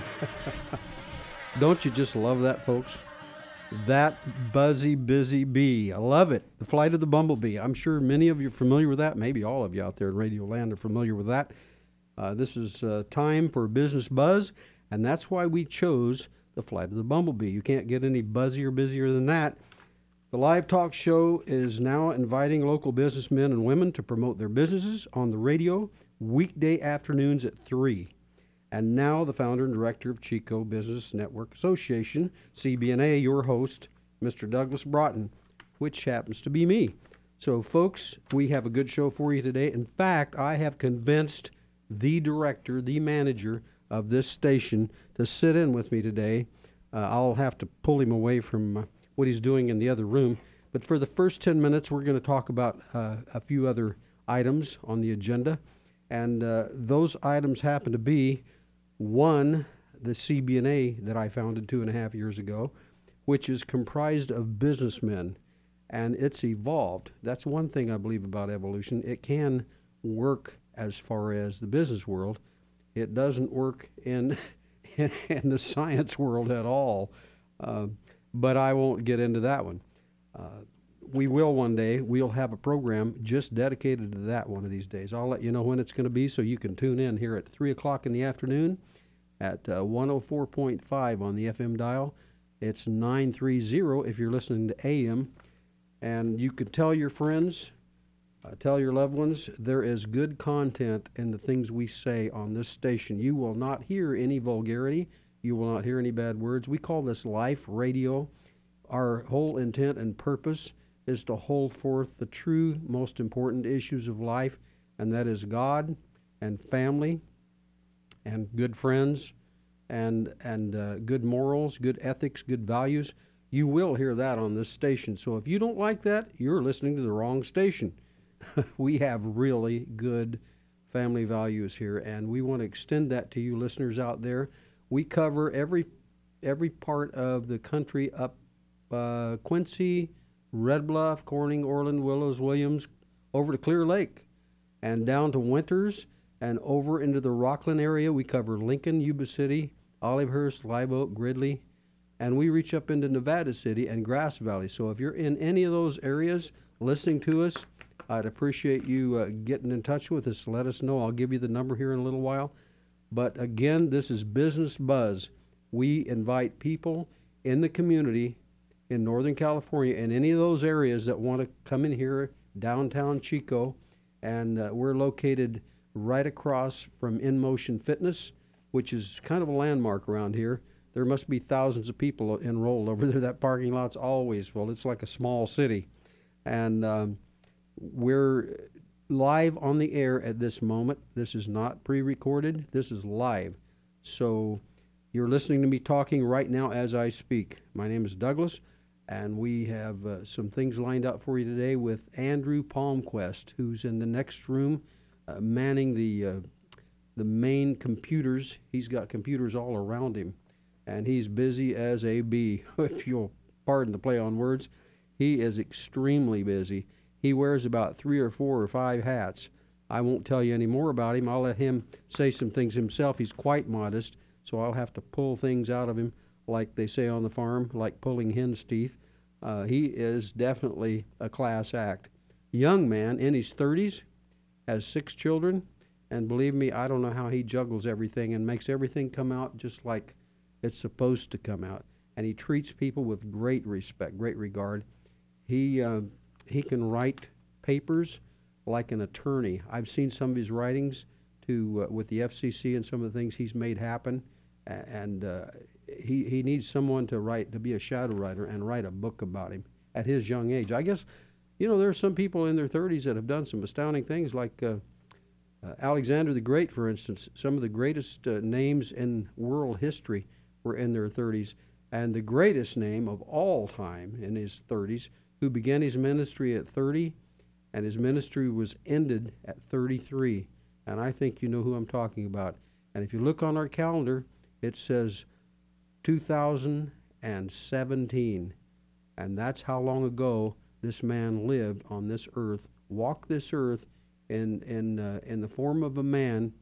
Don't you just love that, folks? That buzzy, busy bee. I love it. The flight of the bumblebee. I'm sure many of you are familiar with that. Maybe all of you out there in Radio Land are familiar with that. Uh, this is uh, time for business buzz, and that's why we chose the flight of the bumblebee. You can't get any buzzier, busier than that. The live talk show is now inviting local businessmen and women to promote their businesses on the radio weekday afternoons at 3 and now the founder and director of Chico Business Network Association, CBNA, your host, Mr. Douglas Broughton, which happens to be me. So, folks, we have a good show for you today. In fact, I have convinced the director, the manager of this station to sit in with me today. Uh, I'll have to pull him away from uh, what he's doing in the other room. But for the first 10 minutes, we're going to talk about uh, a few other items on the agenda. And uh, those items happen to be one, the CBNA that I founded two and a half years ago, which is comprised of businessmen, and it's evolved. That's one thing I believe about evolution. It can work as far as the business world. It doesn't work in in the science world at all. Uh, but I won't get into that one. Uh, we will one day. We'll have a program just dedicated to that one of these days. I'll let you know when it's going to be so you can tune in here at 3 o'clock in the afternoon at uh, 104.5 on the FM dial. It's 930 if you're listening to AM. And you can tell your friends, uh, tell your loved ones, there is good content in the things we say on this station. You will not hear any vulgarity. You will not hear any bad words. We call this life radio. Our whole intent and purpose is to hold forth the true, most important issues of life, and that is God and family and good friends and and uh, good morals, good ethics, good values. You will hear that on this station. So if you don't like that, you're listening to the wrong station. we have really good family values here, and we want to extend that to you listeners out there. We cover every every part of the country up uh, Quincy, Red Bluff, Corning, Orland, Willows, Williams, over to Clear Lake, and down to Winters and over into the Rocklin area, we cover Lincoln, Yuba City, Olivehurst, Live Oak, Gridley, and we reach up into Nevada City and Grass Valley. So if you're in any of those areas listening to us, I'd appreciate you uh, getting in touch with us. Let us know. I'll give you the number here in a little while. But again, this is Business Buzz. We invite people in the community in Northern California and any of those areas that want to come in here, downtown Chico, and uh, we're located right across from In Motion Fitness, which is kind of a landmark around here. There must be thousands of people enrolled over there. That parking lot's always full. It's like a small city. And um, we're live on the air at this moment. This is not pre recorded, this is live. So you're listening to me talking right now as I speak. My name is Douglas, and we have uh, some things lined up for you today with Andrew Palmquist, who's in the next room uh, manning the uh, the main computers. He's got computers all around him, and he's busy as a bee. If you'll pardon the play on words, he is extremely busy. He wears about three or four or five hats. I won't tell you any more about him. I'll let him say some things himself. He's quite modest, so I'll have to pull things out of him, like they say on the farm, like pulling hen's teeth. Uh, he is definitely a class act. Young man in his 30s, has six children, and believe me, I don't know how he juggles everything and makes everything come out just like it's supposed to come out. And he treats people with great respect, great regard. He uh, he can write papers like an attorney. I've seen some of his writings to uh, with the FCC and some of the things he's made happen, and uh, he he needs someone to write to be a shadow writer and write a book about him at his young age. I guess you know, there are some people in their 30s that have done some astounding things, like uh, uh, Alexander the Great, for instance. Some of the greatest uh, names in world history were in their 30s. And the greatest name of all time in his 30s, who began his ministry at 30, and his ministry was ended at 33. And I think you know who I'm talking about. And if you look on our calendar, it says 2017. And that's how long ago this man lived on this earth, walked this earth in, in, uh, in the form of a man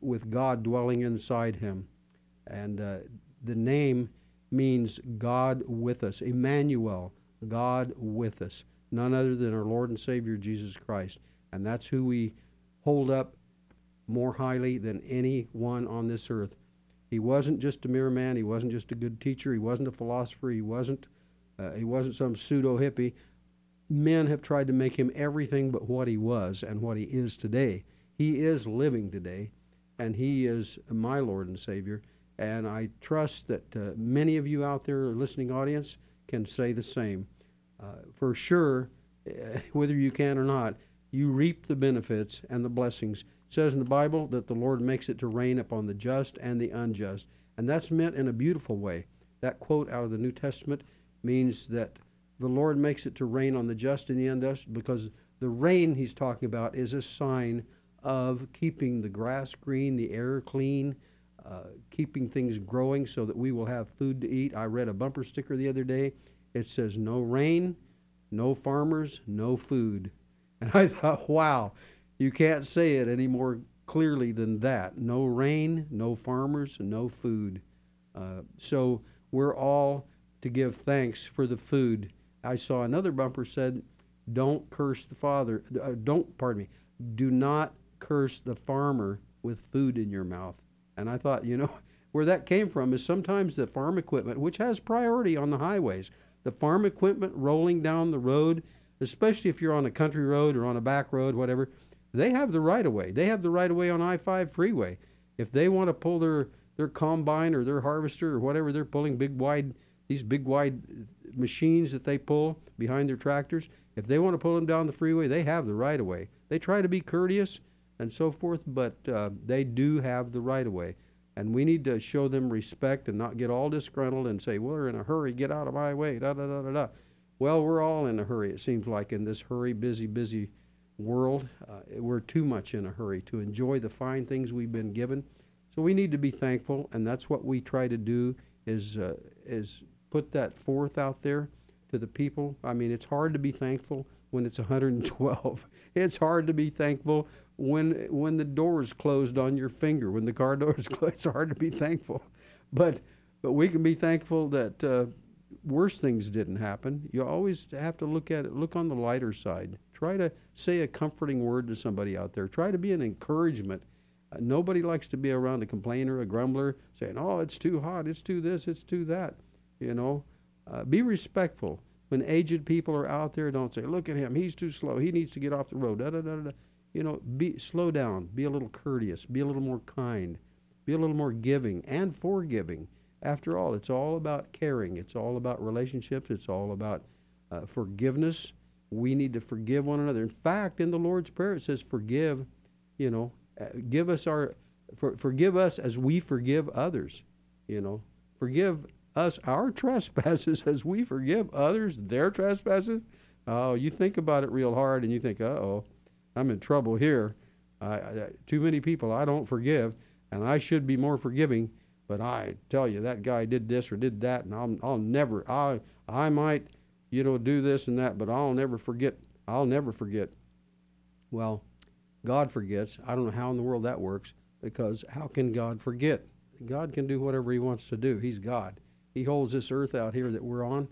with God dwelling inside him. And uh, the name means God with us, Emmanuel, God with us, none other than our Lord and Savior Jesus Christ. And that's who we hold up more highly than anyone on this earth. He wasn't just a mere man. He wasn't just a good teacher. He wasn't a philosopher. He wasn't. Uh, he wasn't some pseudo hippie. Men have tried to make him everything but what he was and what he is today. He is living today, and he is my Lord and Savior. And I trust that uh, many of you out there, listening audience, can say the same. Uh, for sure, whether you can or not, you reap the benefits and the blessings. It says in the Bible that the Lord makes it to rain upon the just and the unjust. And that's meant in a beautiful way. That quote out of the New Testament means that the Lord makes it to rain on the just and the unjust because the rain he's talking about is a sign of keeping the grass green, the air clean, uh, keeping things growing so that we will have food to eat. I read a bumper sticker the other day. It says, No rain, no farmers, no food. And I thought, wow, you can't say it any more clearly than that. No rain, no farmers, no food. Uh, so we're all to give thanks for the food. I saw another bumper said, "Don't curse the father. Uh, don't pardon me. Do not curse the farmer with food in your mouth." And I thought, you know, where that came from is sometimes the farm equipment, which has priority on the highways, the farm equipment rolling down the road, especially if you're on a country road or on a back road, whatever they have the right of way. They have the right of way on I 5 freeway. If they want to pull their, their combine or their harvester or whatever they're pulling, big wide, these big wide machines that they pull behind their tractors, if they want to pull them down the freeway, they have the right of way. They try to be courteous and so forth, but uh, they do have the right of way. And we need to show them respect and not get all disgruntled and say, well, we're in a hurry, get out of my way, da da da da da. Well, we're all in a hurry, it seems like, in this hurry, busy, busy world. Uh, we're too much in a hurry to enjoy the fine things we've been given. So we need to be thankful, and that's what we try to do is uh, is put that forth out there to the people. I mean, it's hard to be thankful when it's 112. it's hard to be thankful when when the door is closed on your finger, when the car door is closed. It's hard to be thankful, but but we can be thankful that uh, worse things didn't happen. You always have to look at it, look on the lighter side. Try to say a comforting word to somebody out there. Try to be an encouragement. Uh, nobody likes to be around a complainer, a grumbler, saying, "Oh, it's too hot, it's too this, it's too that." You know, uh, be respectful. When aged people are out there, don't say, "Look at him, he's too slow. He needs to get off the road." Da, da, da, da. You know, be slow down. Be a little courteous. Be a little more kind. Be a little more giving and forgiving. After all, it's all about caring. It's all about relationships. It's all about uh, forgiveness we need to forgive one another. In fact, in the Lord's Prayer, it says, forgive, you know, uh, give us our, for, forgive us as we forgive others, you know, forgive us our trespasses as we forgive others their trespasses. Oh, you think about it real hard and you think, uh oh, I'm in trouble here. I, I, too many people I don't forgive, and I should be more forgiving. But I tell you, that guy did this or did that, and I'll, I'll never. I, I might you know, do this and that, but I'll never forget. I'll never forget. Well, God forgets. I don't know how in the world that works because how can God forget? God can do whatever He wants to do. He's God. He holds this earth out here that we're on,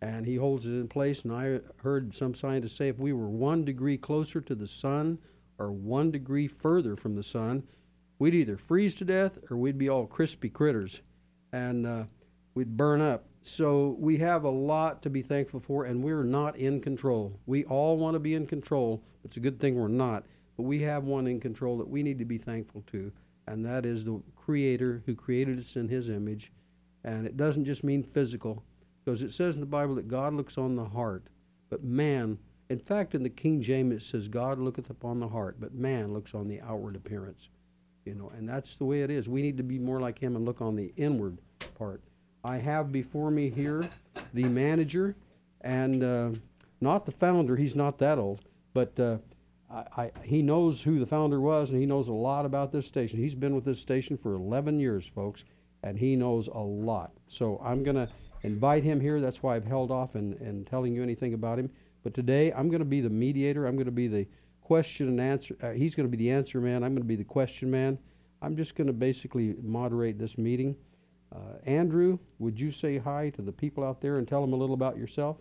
and He holds it in place. And I heard some scientists say if we were one degree closer to the sun or one degree further from the sun, we'd either freeze to death or we'd be all crispy critters, and uh, we'd burn up. So we have a lot to be thankful for, and we're not in control. We all want to be in control. It's a good thing we're not, but we have one in control that we need to be thankful to, and that is the Creator who created us in His image. And it doesn't just mean physical, because it says in the Bible that God looks on the heart, but man, in fact, in the King James it says God looketh upon the heart, but man looks on the outward appearance. You know, and that's the way it is. We need to be more like Him and look on the inward part. I have before me here the manager and uh, not the founder. He's not that old, but uh, I, I, he knows who the founder was and he knows a lot about this station. He's been with this station for 11 years, folks, and he knows a lot. So I'm going to invite him here. That's why I've held off in, in telling you anything about him. But today I'm going to be the mediator. I'm going to be the question and answer. Uh, he's going to be the answer man. I'm going to be the question man. I'm just going to basically moderate this meeting. Uh, Andrew, would you say hi to the people out there and tell them a little about yourself?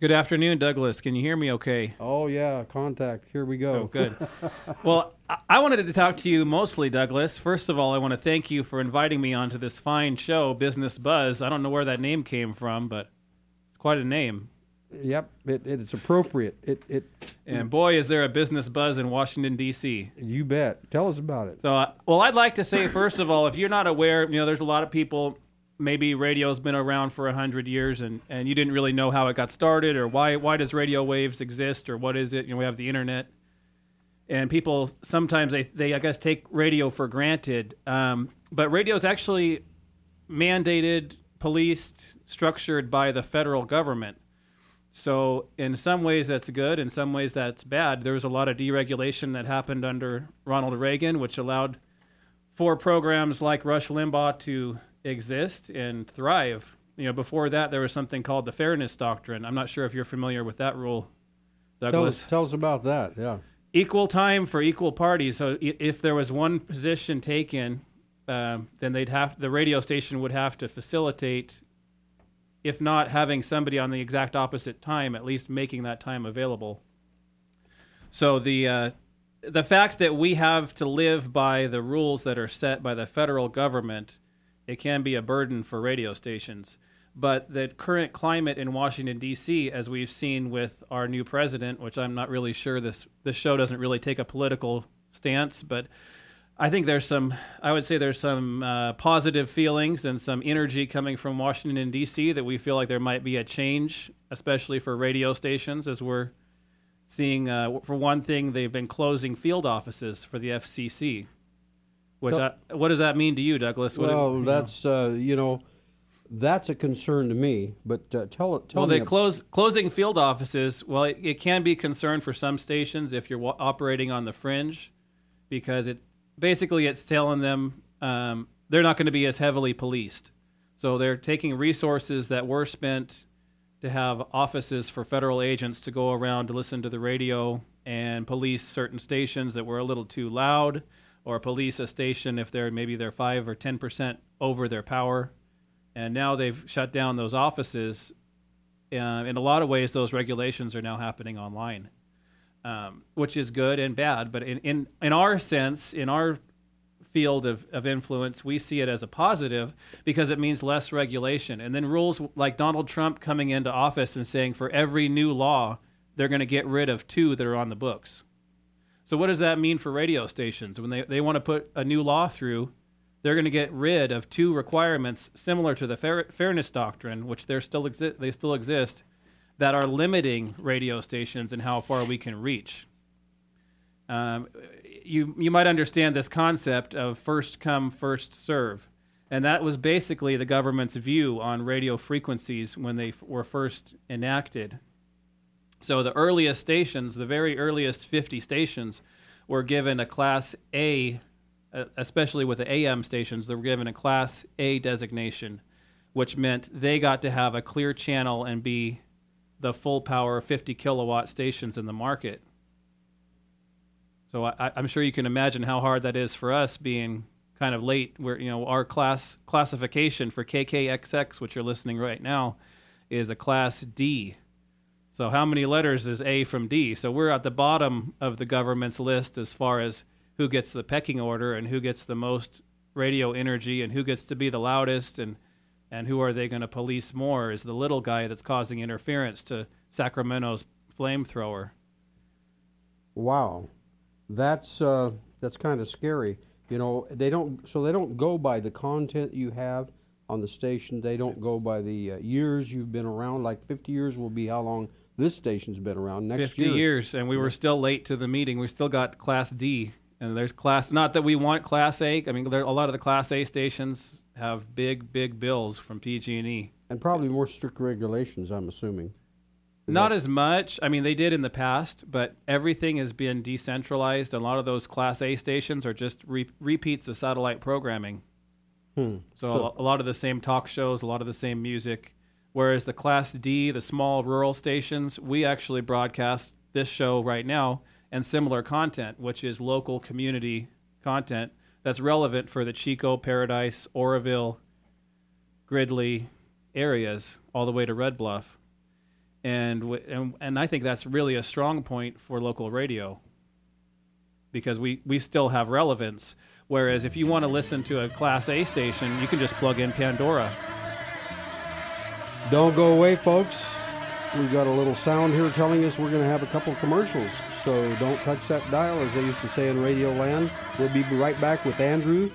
Good afternoon, Douglas. Can you hear me okay? Oh, yeah, contact. Here we go. Oh, good. well, I wanted to talk to you mostly, Douglas. First of all, I want to thank you for inviting me onto this fine show, Business Buzz. I don't know where that name came from, but it's quite a name. Yep, it, it, it's appropriate. It, it and boy, is there a business buzz in Washington D.C. You bet. Tell us about it. So, uh, well, I'd like to say first of all, if you're not aware, you know, there's a lot of people maybe radio's been around for a hundred years and, and you didn't really know how it got started or why why does radio waves exist or what is it? You know, we have the internet, and people sometimes they, they I guess take radio for granted. Um, but radio is actually mandated, policed, structured by the federal government. So in some ways that's good, in some ways that's bad. There was a lot of deregulation that happened under Ronald Reagan, which allowed for programs like Rush Limbaugh to exist and thrive. You know, before that, there was something called the Fairness Doctrine. I'm not sure if you're familiar with that rule, Douglas. Tell us, tell us about that. Yeah. Equal time for equal parties. So if there was one position taken, uh, then they'd have the radio station would have to facilitate, if not having somebody on the exact opposite time, at least making that time available. So the uh, the fact that we have to live by the rules that are set by the federal government it can be a burden for radio stations. But the current climate in Washington D.C., as we've seen with our new president, which I'm not really sure this this show doesn't really take a political stance, but I think there's some, I would say there's some uh, positive feelings and some energy coming from Washington, D.C. that we feel like there might be a change, especially for radio stations, as we're seeing, uh, for one thing, they've been closing field offices for the FCC. Which I, what does that mean to you, Douglas? What well, do, that's? Uh, you know, that's a concern to me. But uh, tell it. Tell well, they close closing field offices. Well, it, it can be a concern for some stations if you're operating on the fringe, because it basically it's telling them um, they're not going to be as heavily policed. So they're taking resources that were spent to have offices for federal agents to go around to listen to the radio and police certain stations that were a little too loud or police a station if they're maybe they're five or ten percent over their power, and now they've shut down those offices. Uh, in a lot of ways, those regulations are now happening online, um, which is good and bad. But in, in in our sense, in our field of, of influence, we see it as a positive because it means less regulation. And then rules like Donald Trump coming into office and saying for every new law, they're going to get rid of two that are on the books. So what does that mean for radio stations when they, they want to put a new law through? They're going to get rid of two requirements similar to the fair, fairness doctrine, which they're still exi- they still exist, that are limiting radio stations and how far we can reach. Um, you you might understand this concept of first come first serve, and that was basically the government's view on radio frequencies when they f- were first enacted so the earliest stations, the very earliest 50 stations, were given a Class A, uh, especially with the AM stations, they were given a Class A designation, which meant they got to have a clear channel and be the full power 50 kilowatt stations in the market. So I, am sure you can imagine how hard that is for us being kind of late. Where you know our class classification for KKXX, which you're listening right now, is a Class D so, how many letters is A from D? So, we're at the bottom of the government's list as far as who gets the pecking order and who gets the most radio energy and who gets to be the loudest and, and who are they going to police more is the little guy that's causing interference to Sacramento's flamethrower. Wow. That's, uh, that's kind of scary. You know, they don't, so they don't go by the content you have on the station. They don't go by the uh, years you've been around. Like 50 years will be how long this station's been around. Next 50 year. years, and we were still late to the meeting. We still got Class D, and there's Class. Not that we want Class A. I mean, there, a lot of the Class A stations have big, big bills from PG&E, and probably more strict regulations. I'm assuming. Is Not that... as much. I mean, they did in the past, but everything has been decentralized. A lot of those Class A stations are just re- repeats of satellite programming. Hmm. So, so a lot of the same talk shows, a lot of the same music. Whereas the Class D, the small rural stations, we actually broadcast this show right now and similar content, which is local community content that's relevant for the Chico, Paradise, Oroville, Gridley areas all the way to Red Bluff, and w- and and I think that's really a strong point for local radio because we we still have relevance. Whereas if you want to listen to a Class A station, you can just plug in Pandora. Don't go away, folks. We've got a little sound here telling us we're going to have a couple commercials. So don't touch that dial, as they used to say in Radio Land. We'll be right back with Andrew.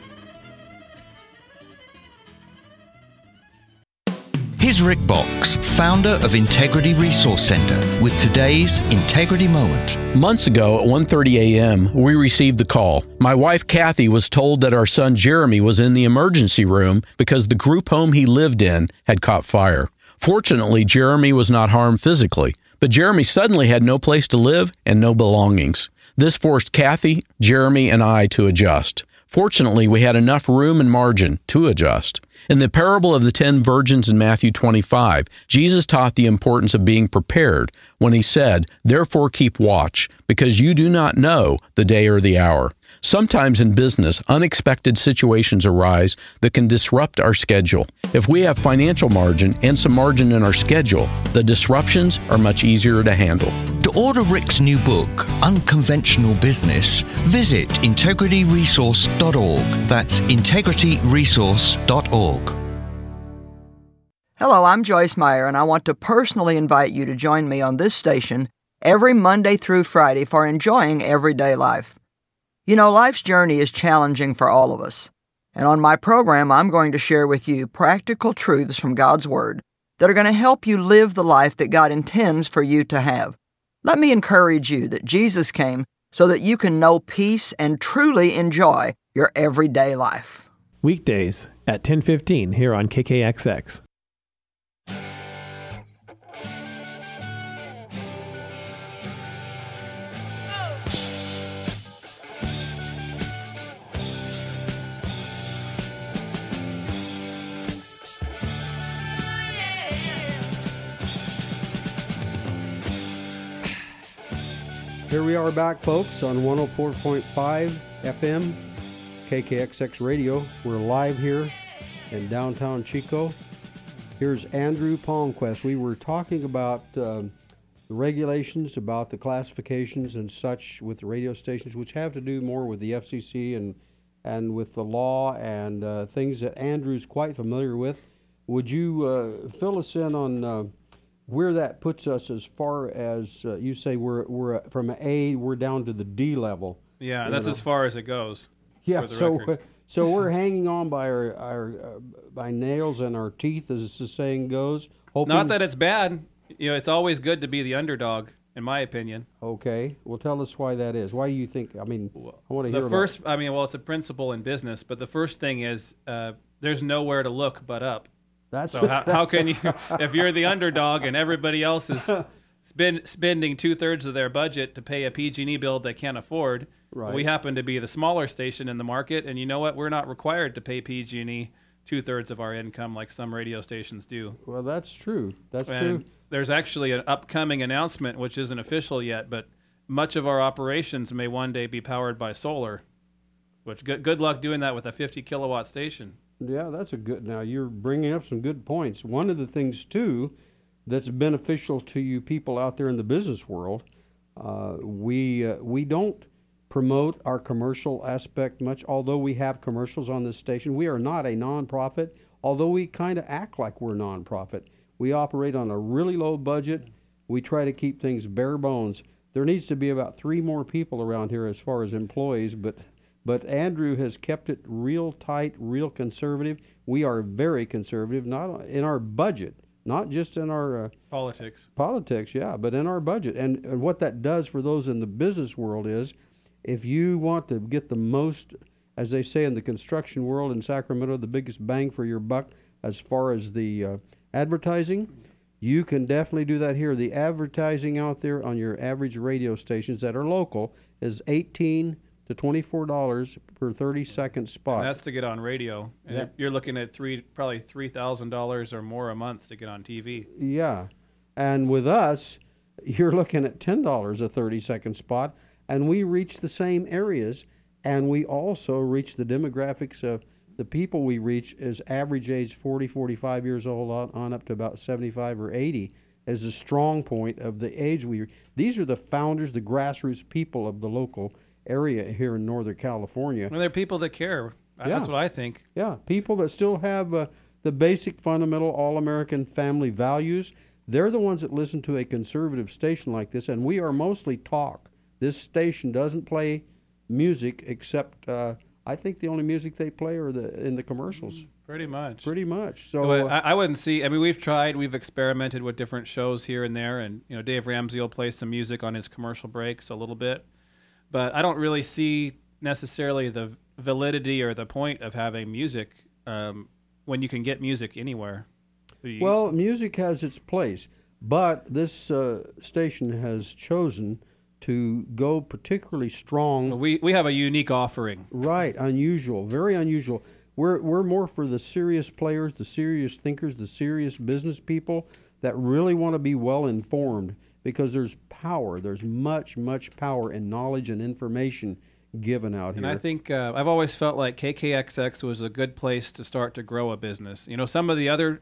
Here's Rick Boxx, founder of Integrity Resource Center, with today's Integrity Moment. Months ago at 1:30 a.m., we received the call. My wife Kathy was told that our son Jeremy was in the emergency room because the group home he lived in had caught fire. Fortunately, Jeremy was not harmed physically, but Jeremy suddenly had no place to live and no belongings. This forced Kathy, Jeremy, and I to adjust. Fortunately, we had enough room and margin to adjust. In the parable of the ten virgins in Matthew 25, Jesus taught the importance of being prepared when he said, Therefore keep watch, because you do not know the day or the hour. Sometimes in business, unexpected situations arise that can disrupt our schedule. If we have financial margin and some margin in our schedule, the disruptions are much easier to handle. To order Rick's new book, Unconventional Business, visit integrityresource.org. That's integrityresource.org. Hello, I'm Joyce Meyer, and I want to personally invite you to join me on this station every Monday through Friday for enjoying everyday life. You know, life's journey is challenging for all of us. And on my program, I'm going to share with you practical truths from God's Word that are going to help you live the life that God intends for you to have. Let me encourage you that Jesus came so that you can know peace and truly enjoy your everyday life. Weekdays at 10:15 here on KKXX. Here we are back, folks, on 104.5 FM, KKXX Radio. We're live here in downtown Chico. Here's Andrew Palmquist. We were talking about um, the regulations, about the classifications and such with the radio stations, which have to do more with the FCC and and with the law and uh, things that Andrew's quite familiar with. Would you uh, fill us in on? Uh, where that puts us as far as uh, you say we're we're uh, from A we're down to the D level. Yeah, that's know. as far as it goes. Yeah, for the so so we're hanging on by our our uh, by nails and our teeth, as the saying goes. Hoping, Not that it's bad. You know, it's always good to be the underdog, in my opinion. okay. Well, tell us why that is. Why do you think? I mean, I want to hear The about- first, I mean, well, it's a principle in business, but the first thing is uh, there's nowhere to look but up. That's So how, how can you, if you're the underdog and everybody else is spend, spending two thirds of their budget to pay a PG&E bill they can't afford, Right. we happen to be the smaller station in the market, and you know what? We're not required to pay PG&E two thirds of our income like some radio stations do. well, that's true. That's And true. there's actually an upcoming announcement, which isn't official yet, but much of our operations may one day be powered by solar. Which good, good luck doing that with a 50 kilowatt station. Yeah, that's a good. Now you're bringing up some good points. One of the things too that's beneficial to you people out there in the business world, uh, we uh, we don't promote our commercial aspect much. Although we have commercials on this station, we are not a nonprofit. Although we kind of act like we're nonprofit, we operate on a really low budget. We try to keep things bare bones. There needs to be about three more people around here as far as employees, but but Andrew has kept it real tight, real conservative. We are very conservative, not in our budget, not just in our uh, Politics. politics, yeah, but in our budget. And, and what that does for those in the business world is, if you want to get the most, as they say in the construction world in Sacramento, the biggest bang for your buck as far as the uh, advertising, you can definitely do that here. The advertising out there on your average radio stations that are local is eighteen to twenty-four dollars per thirty-second spot. And that's to get on radio. And Yeah. you're looking at three, probably three thousand dollars or more a month to get on TV. Yeah. And with us, you're looking at $10 a 30 second spot, and we reach the same areas, and we also reach the demographics of the people we reach is average age 40, 45 years old on, on up to about 75 or 80 as a strong point of the age we. These are the founders, the grassroots people of the local area here in Northern California. And they're people that care. Yeah. That's what I think. Yeah, people that still have uh, the basic fundamental all American family values. They're the ones that listen to a conservative station like this, and we are mostly talk. This station doesn't play music except uh, I think the only music they play are the in the commercials. Pretty much. Pretty much. So Well, uh, I, I wouldn't see. I mean, we've tried. We've experimented with different shows here and there, and you know, Dave Ramsey will play some music on his commercial breaks a little bit, but I don't really see necessarily the validity or the point of having music um, when you can get music anywhere. You- well, music has its place, but this uh, station has chosen to go particularly strong. we we have a unique offering. Right, unusual, very unusual. We're we're more for the serious players, the serious thinkers, the serious business people that really want to be well informed because there's power. There's much much power in knowledge and information given out here. And. I think uh, I've always felt like KKXX was a good place to start to grow a business. You know, some of the other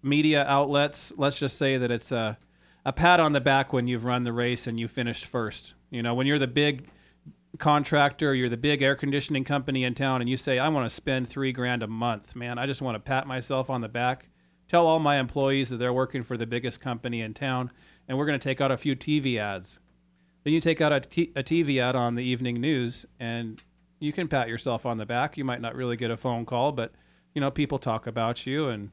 media outlets, let's just say that it's a, a pat on the back when you've run the race and you finished first. You know, when you're the big contractor, you're the big air conditioning company in town, and you say, I want to spend three grand a month, man, I just want to pat myself on the back. Tell all my employees that they're working for the biggest company in town, and we're going to take out a few TV ads. Then you take out a, t- a TV ad on the evening news, and you can pat yourself on the back. You might not really get a phone call, but you know people talk about you, and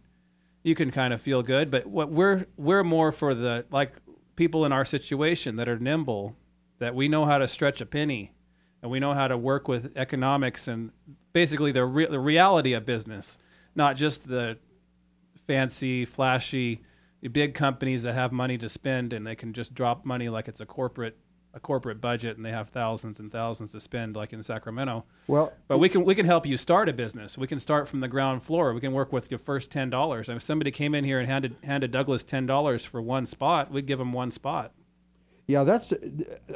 you can kind of feel good. But what we're we're more for the like people in our situation that are nimble, that we know how to stretch a penny, and we know how to work with economics and basically the re- the reality of business, not just the fancy, flashy, big companies that have money to spend and they can just drop money like it's a corporate a corporate budget and they have thousands and thousands to spend like in Sacramento. well, But we can we can help you start a business. We can start from the ground floor. We can work with your first ten dollars. If somebody came in here and handed handed Douglas ten dollars for one spot, we'd give them one spot. Yeah, that's.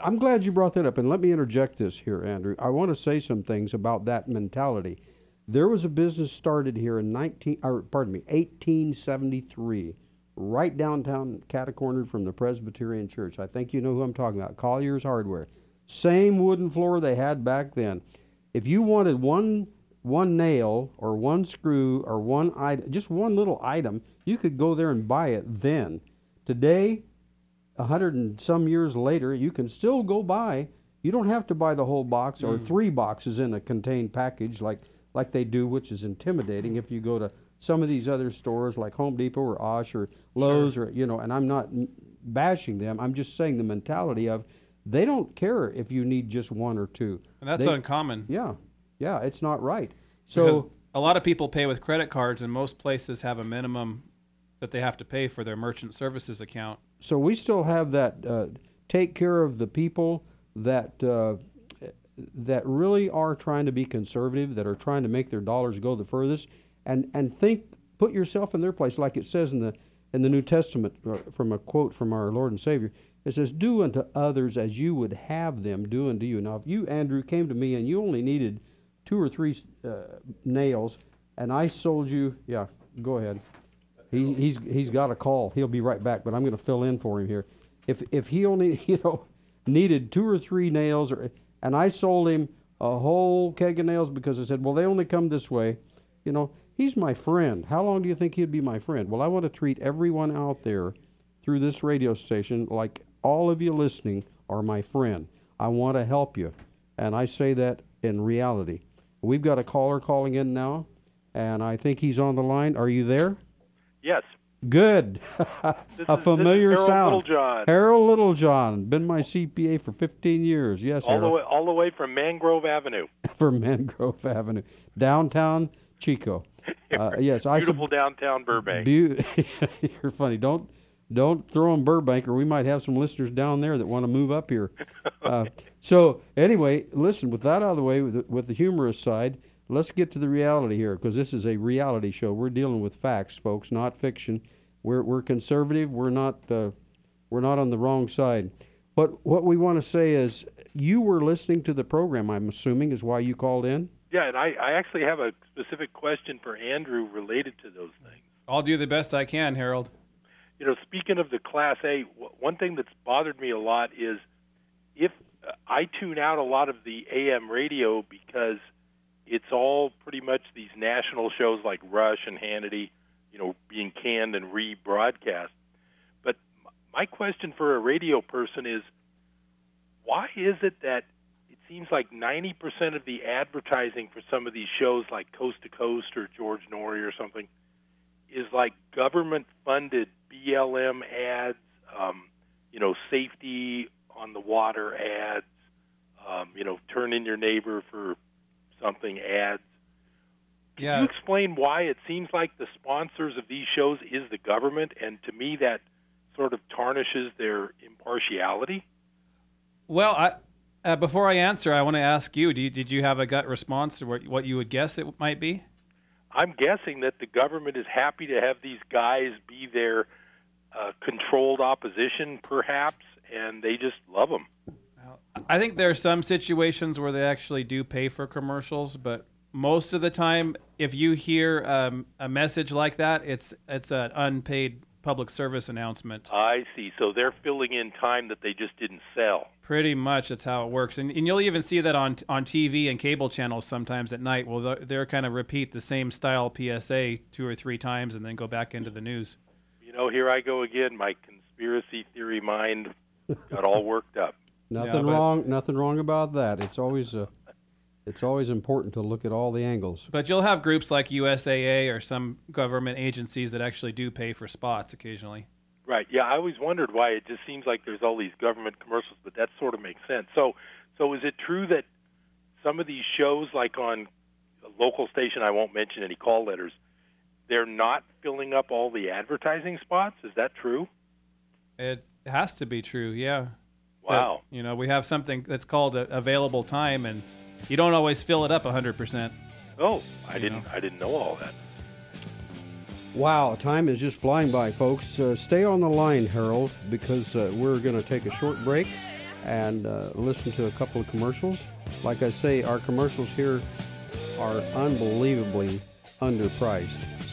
I'm glad you brought that up, and let me interject this here, Andrew. I want to say some things about that mentality. There was a business started here in 19, or pardon me, 1873, right downtown, catacornered from the Presbyterian Church. I think you know who I'm talking about. Collier's Hardware, same wooden floor they had back then. If you wanted one one nail or one screw or one item, just one little item, you could go there and buy it then. Today, a hundred and some years later, you can still go buy. You don't have to buy the whole box or mm. three boxes in a contained package like like they do, which is intimidating. If you go to some of these other stores like Home Depot or Osh or Lowe's or you know, and I'm not bashing them. I'm just saying the mentality of they don't care if you need just one or two. And that's They- uncommon. yeah, yeah, it's not right. Because So a lot of people pay with credit cards, and most places have a minimum that they have to pay for their merchant services account. so we still have that uh, take care of the people that uh, that really are trying to be conservative, that are trying to make their dollars go the furthest, and and think, put yourself in their place, like it says in the in the New Testament, uh, from a quote from our Lord and Savior. It says, "Do unto others as you would have them do unto you." Now, if you, Andrew, came to me and you only needed two or three uh, nails, and I sold you, yeah, go ahead. He, he's he's got a call. He'll be right back, but I'm going to fill in for him here. If if he only you know needed two or three nails, or and I sold him a whole keg of nails because I said, well, they only come this way. You know, he's my friend. How long do you think he'd be my friend? Well, I want to treat everyone out there through this radio station like all of you listening are my friend. I want to help you, and I say that in reality. We've got a caller calling in now, and I think he's on the line. Are you there? Yes. Good. A is- familiar Harold sound. Littlejohn. Harold Littlejohn, been my CPA for 15 years. Yes, all the Harold. way all the way from Mangrove Avenue. from Mangrove Avenue, downtown Chico. Uh, yes, I Beautiful downtown Burbank. beau- You're funny. Don't don't throw in Burbank, or we might have some listeners down there that want to move up here. Uh, so anyway, listen. With that out of the way, with the, with the humorous side, let's get to the reality here, because this is a reality show. We're dealing with facts, folks, not fiction. We're we're conservative. We're not uh, we're not on the wrong side. But what we want to say is, you were listening to the program. I'm assuming is why you called in. Yeah, and I, I actually have a specific question for Andrew related to those things. I'll do the best I can, Harold. You know, speaking of the Class A, one thing that's bothered me a lot is if uh, I tune out a lot of the AM radio because it's all pretty much these national shows like Rush and Hannity, you know, being canned and rebroadcast. But my question for a radio person is why is it that seems like 90% of the advertising for some of these shows like Coast to Coast or George Noory or something is like government funded BLM ads, um, you know, safety on the water ads, um, you know, turn in your neighbor for something ads. Can Yeah. you explain why it seems like the sponsors of these shows is the government, and to me that sort of tarnishes their impartiality? Well, I, uh, before I answer, I want to ask you: do you, Did you have a gut response to what, what you would guess it might be? I'm guessing that the government is happy to have these guys be their uh, controlled opposition, perhaps, and they just love them. I think there are some situations where they actually do pay for commercials, but most of the time, if you hear um, a message like that, it's it's an unpaid public service announcement. I see. So they're filling in time that they just didn't sell. Pretty much, that's how it works, and, and you'll even see that on on TV and cable channels sometimes at night. Well, they're, they're kind of repeat the same style PSA two or three times and then go back into the news. You know, here I go again. My conspiracy theory mind got all worked up. Nothing but- wrong. Nothing wrong about that. It's always uh, it's always important to look at all the angles. But you'll have groups like USAA or some government agencies that actually do pay for spots occasionally. Right. Yeah, I always wondered why it just seems like there's all these government commercials, but that sort of makes sense. So, so is it true that some of these shows, like on a local station, I won't mention any call letters, they're not filling up all the advertising spots? Is that true? It has to be true, yeah. But, Wow. you know, we have something that's called a available time, and you don't always fill it up 100%. Oh, I didn't. I didn't know all that. Wow, time is just flying by, folks. Uh, stay on the line, Harold, because uh, we're going to take a short break and uh, listen to a couple of commercials. Like I say, our commercials here are unbelievably underpriced.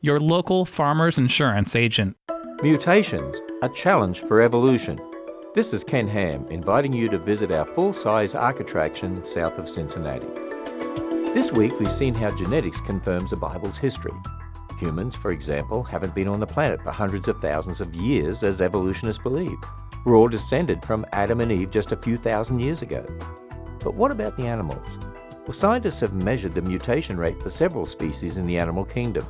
your local farmers insurance agent. Mutations, a challenge for evolution. This is Ken Ham inviting you to visit our full size Ark attraction south of Cincinnati. This week we've seen how genetics confirms the Bible's history. Humans, for example, haven't been on the planet for hundreds of thousands of years as evolutionists believe. We're all descended from Adam and Eve just a few thousand years ago. But what about the animals? Well, scientists have measured the mutation rate for several species in the animal kingdom.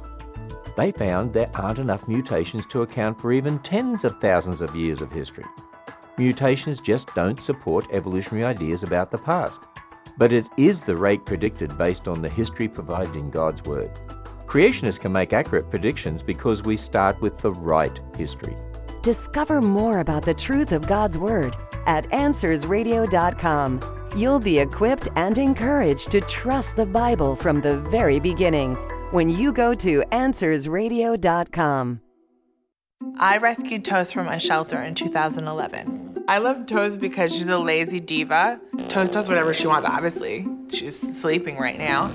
They found there aren't enough mutations to account for even tens of thousands of years of history. Mutations just don't support evolutionary ideas about the past. But it is the rate predicted based on the history provided in God's Word. Creationists can make accurate predictions because we start with the right history. Discover more about the truth of God's Word at AnswersRadio.com. You'll be equipped and encouraged to trust the Bible from the very beginning when you go to AnswersRadio.com. I rescued Toast from a shelter in 2011. I love Toast because she's a lazy diva. Toast does whatever she wants, obviously. She's sleeping right now.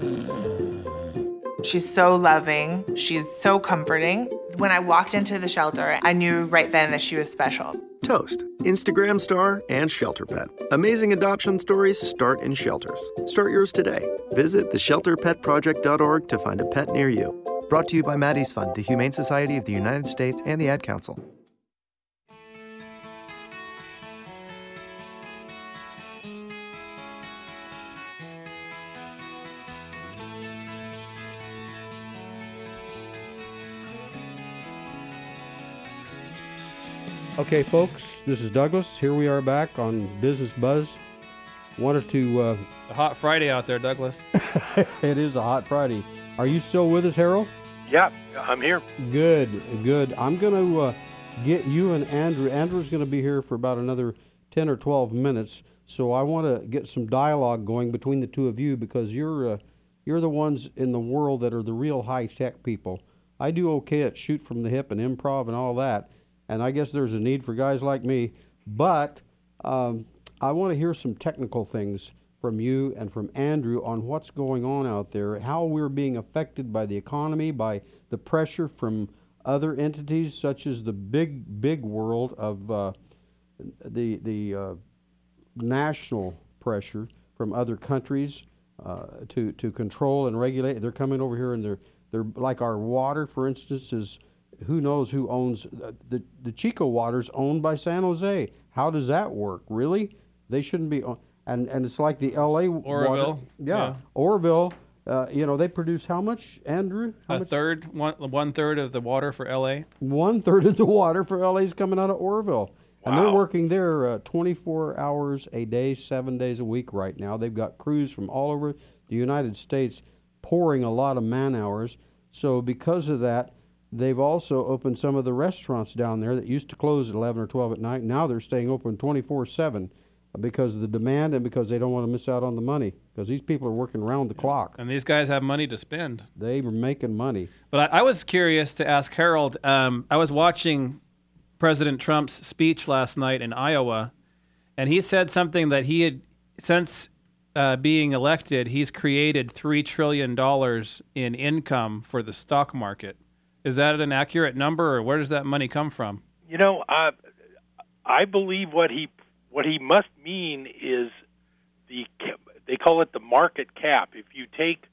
She's so loving. She's so comforting. When I walked into the shelter, I knew right then that she was special. Toast, Instagram star, and shelter pet. Amazing adoption stories start in shelters. Start yours today. Visit theshelterpetproject.org to find a pet near you. Brought to you by Maddie's Fund, the Humane Society of the United States, and the Ad Council. Okay, folks, this is Douglas. Here we are back on Business Buzz. wanted to. Uh, It's a hot Friday out there, Douglas. it is a hot Friday. Are you still with us, Harold? Yeah, I'm here. Good, good. I'm going to uh, get you and Andrew. Andrew's going to be here for about another 10 or 12 minutes. So I want to get some dialogue going between the two of you because you're uh, you're the ones in the world that are the real high tech people. I do okay at shoot from the hip and improv and all that, and I guess there's a need for guys like me. But um, I want to hear some technical things from you and from Andrew on what's going on out there, how we're being affected by the economy, by the pressure from other entities such as the big, big world of uh, the the uh, national pressure from other countries uh, to to control and regulate. They're coming over here and they're they're like our water, for instance, is who knows who owns uh, the the Chico water's owned by San Jose. How does that work? Really, they shouldn't be. And and it's like the L.A. water. Oroville, Yeah, yeah. Oroville. Uh, you know they produce how much, Andrew? How a much? third, one one third of the water for LA. One third of the water for LA is coming out of Oroville. And they're working there uh, 24 hours a day, seven days a week right now. They've got crews from all over the United States pouring a lot of man hours. So, because of that, they've also opened some of the restaurants down there that used to close at 11 or 12 at night. Now they're staying open 24 7 because of the demand and because they don't want to miss out on the money because these people are working round the clock. And these guys have money to spend. They were making money. But I, I was curious to ask Harold. Um, I was watching President Trump's speech last night in Iowa, and he said something that he had, since uh, being elected, he's created $3 trillion in income for the stock market. Is that an accurate number, or where does that money come from? You know, uh, I believe what he what he must mean is the they call it the market cap. If you take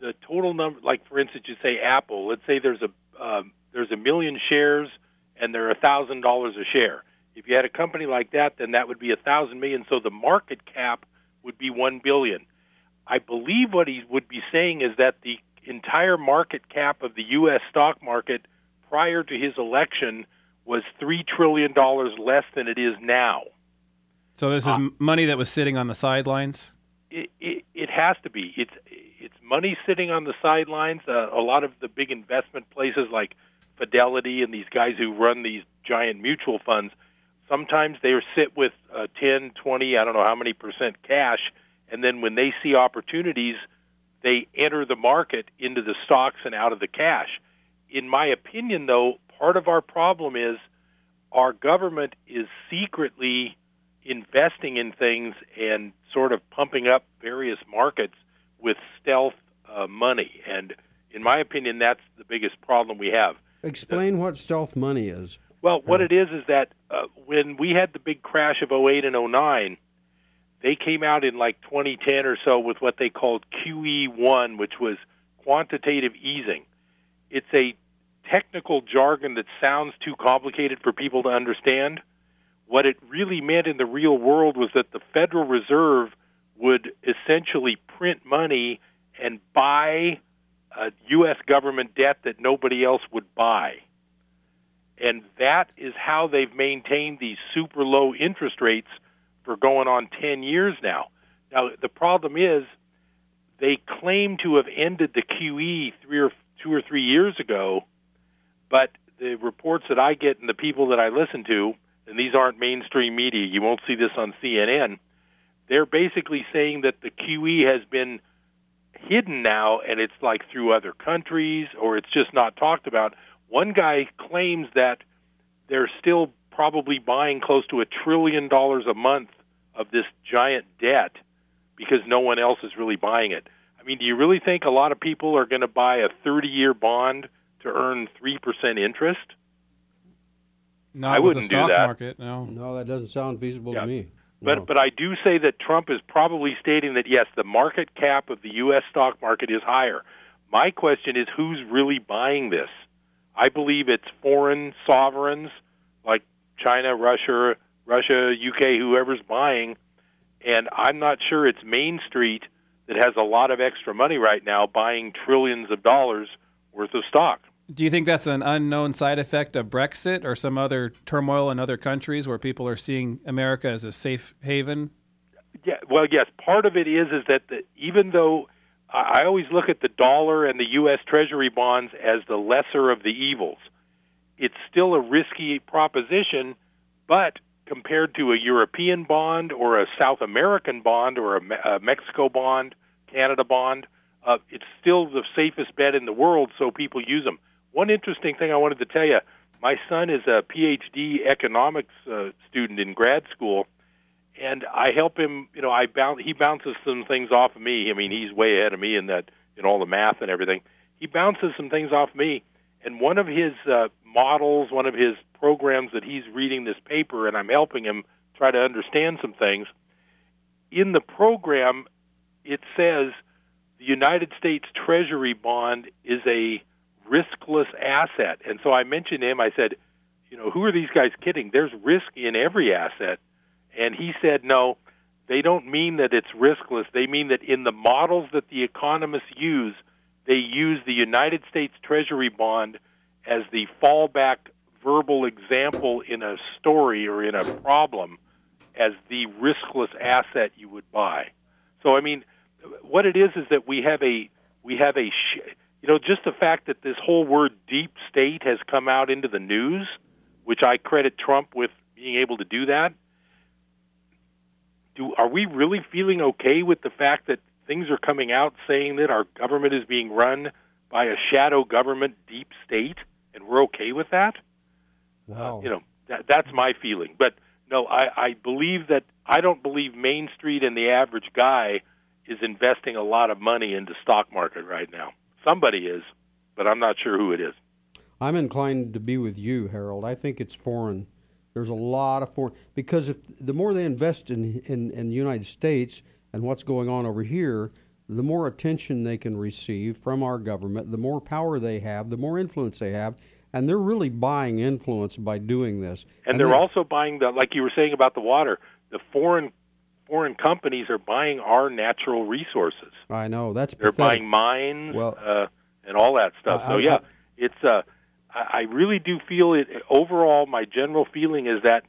the total number, like for instance, you say Apple. Let's say there's a um, there's a million shares and they're a thousand dollars a share. If you had a company like that, then that would be a thousand million. So the market cap would be one billion. I believe what he would be saying is that the entire market cap of the U.S. stock market prior to his election was three trillion dollars less than it is now. So this is m money that was sitting on the sidelines. It, it, it has to be. It's it's money sitting on the sidelines. Uh, a lot of the big investment places like Fidelity and these guys who run these giant mutual funds, sometimes they sit with uh, 10, 20, I don't know how many percent cash, and then when they see opportunities, they enter the market into the stocks and out of the cash. In my opinion, though, part of our problem is our government is secretly investing in things and sort of pumping up various markets with stealth uh, money. And in my opinion, that's the biggest problem we have. Explain what stealth money is. Well, what it is is that uh, when we had the big crash of 08 and 09, they came out in like 2010 or so with what they called QE1, which was quantitative easing. It's a technical jargon that sounds too complicated for people to understand. What it really meant in the real world was that the Federal Reserve would essentially print money and buy U.S. government debt that nobody else would buy. And that is how they've maintained these super low interest rates for going on 10 years now. Now, the problem is they claim to have ended the QE three or two or three years ago, but the reports that I get and the people that I listen to, and these aren't mainstream media, you won't see this on CNN, they're basically saying that the QE has been hidden now and it's like through other countries or it's just not talked about. One guy claims that they're still probably buying close to a trillion dollars a month of this giant debt because no one else is really buying it. I mean, do you really think a lot of people are going to buy a 30 year bond to earn 3% interest? Not I wouldn't the do that. market. No. No, that doesn't sound feasible Yeah. to me. But No. but I do say that Trump is probably stating that yes, the market cap of the U.S. stock market is higher. My question is, who's really buying this? I believe it's foreign sovereigns like China, Russia, Russia, UK, whoever's buying, and I'm not sure it's Main Street that has a lot of extra money right now buying trillions of dollars worth of stock. Do you think that's an unknown side effect of Brexit or some other turmoil in other countries where people are seeing America as a safe haven? Yeah, well, yes. Part of it is is that the, even though I I always look at the dollar and the U.S. Treasury bonds as the lesser of the evils, it's still a risky proposition. But compared to a European bond or a South American bond or a, Me- a Mexico bond, Canada bond, uh, it's still the safest bet in the world. So people use them. One interesting thing I wanted to tell you: my son is a PhD economics uh, student in grad school and I help him. You know, I bounce. He bounces some things off of me. I mean, he's way ahead of me in that in all the math and everything. He bounces some things off me, and one of his uh, models, one of his programs that he's reading this paper, and I'm helping him try to understand some things. In the program, it says the United States Treasury bond is a riskless asset, and so I mentioned him. I said, you know, who are these guys kidding? There's risk in every asset and he said, no, they don't mean that it's riskless. They mean that in the models that the economists use, they use the United States Treasury bond as the fallback verbal example in a story or in a problem as the riskless asset you would buy. So I mean, what it is is that we have a we have a you know just the fact that this whole word deep state has come out into the news, which I credit Trump with being able to do that do are we really feeling okay with the fact that things are coming out saying that our government is being run by a shadow government deep state and we're okay with that? Wow. uh, you know that, that's my feeling. But no I, I believe that i don't believe main street and the average guy is investing a lot of money into stock market right now. Somebody is but i'm not sure who it is. I'm inclined to be with you harold. I think it's foreign. There's a lot of foreign because if the more they invest in, in in the United States and what's going on over here, the more attention they can receive from our government, the more power they have, the more influence they have, and they're really buying influence by doing this. And, and they're, they're also buying the like you were saying about the water. The foreign foreign companies are buying our natural resources. I know that's they're pathetic. buying mines well, uh, and all that stuff. so yeah, I, it's uh I really do feel it. Overall, my general feeling is that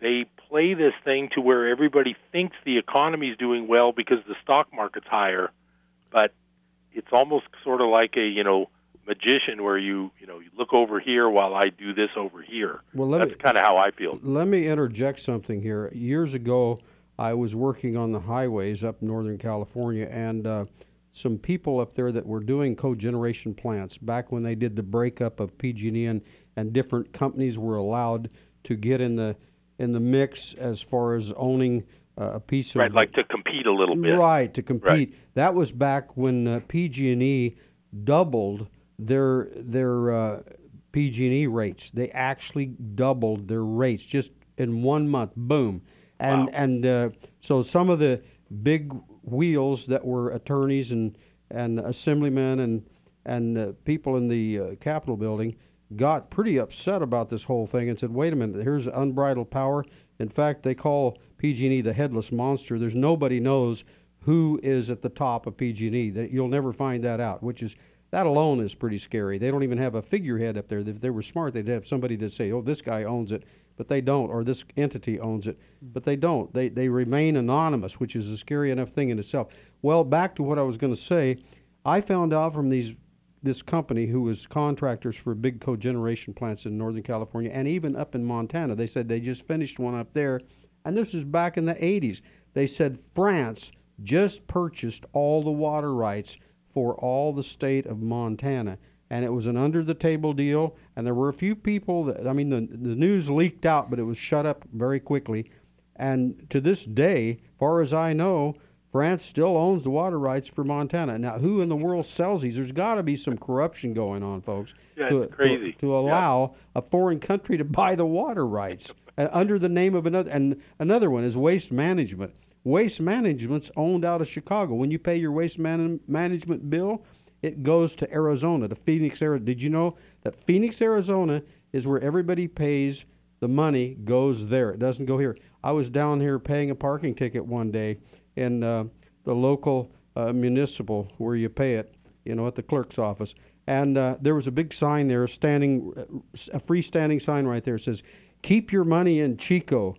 they play this thing to where everybody thinks the economy is doing well because the stock market's higher, but it's almost sort of like a you know magician where you you know you look over here while I do this over here. Well, that's kind of how I feel. Let me interject something here. Years ago, I was working on the highways up Northern California, and uh, some people up there that were doing cogeneration plants back when they did the breakup of PG&E and, and different companies were allowed to get in the in the mix as far as owning uh, a piece of right, like to compete a little bit. Right, to compete. Right. That was back when uh, PG&E doubled their their uh, PG&E rates. They actually doubled their rates just in one month. Boom, and wow. and uh, so some of the big wheels that were attorneys and and assemblymen and and uh, people in the uh, Capitol building got pretty upset about this whole thing and said, "Wait a minute, here's unbridled power." In fact, they call PG&E the headless monster. There's nobody knows who is at the top of PG&E. That you'll never find that out, which is that alone is pretty scary. They don't even have a figurehead up there. If they were smart, they'd have somebody that say, "Oh, this guy owns it." but they don't, or this entity owns it, but they don't. They they remain anonymous, which is a scary enough thing in itself. Well, back to what I was going to say, I found out from these this company who was contractors for big cogeneration plants in Northern California and even up in Montana. They said they just finished one up there, and this was back in the 80s. They said France just purchased all the water rights for all the state of Montana and it was an under the table deal. And there were a few people that, I mean, the, the news leaked out, but it was shut up very quickly. And to this day, far as I know, France still owns the water rights for Montana. Now, who in the world sells these? There's got to be some corruption going on, folks. Yeah, to, crazy. To, to allow a foreign country to buy the water rights under the name of another. And another one is waste management. Waste management's owned out of Chicago. When you pay your waste man- management bill, it goes to Arizona, to Phoenix, Arizona. Did you know that Phoenix, Arizona is where everybody pays the money goes there. It doesn't go here. I was down here paying a parking ticket one day in uh, the local uh, municipal where you pay it, you know, at the clerk's office. And uh, there was a big sign there, standing, a freestanding sign right there. It says, "Keep your money in Chico."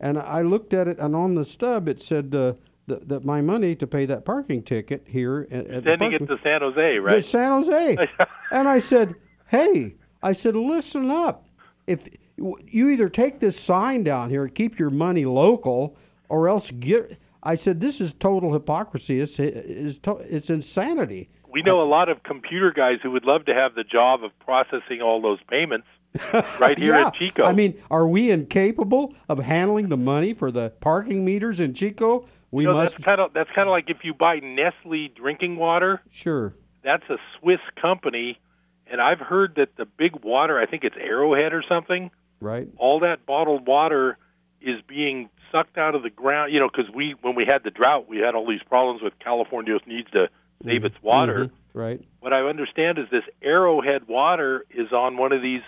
And I looked at it, and on the stub it said uh, that, that my money to pay that parking ticket here at, at the Sending it to San Jose, right? to? San Jose. and I said, "Hey, I said, listen up. If you either take this sign down here, keep your money local, or else get." I said, "This is total hypocrisy. It's it's, it's insanity." We know a lot of computer guys who would love to have the job of processing all those payments right here yeah. at Chico. I mean, are we incapable of handling the money for the parking meters in Chico? We you know, must that's kind of that's kind of like if you buy Nestle drinking water. sure. That's a Swiss company, and I've heard that the big water, I think it's Arrowhead or something. Right. All that bottled water is being sucked out of the ground. You know, because we when we had the drought, we had all these problems with California needs to save its water. Mhm. Right. What I understand is this Arrowhead water is on one of these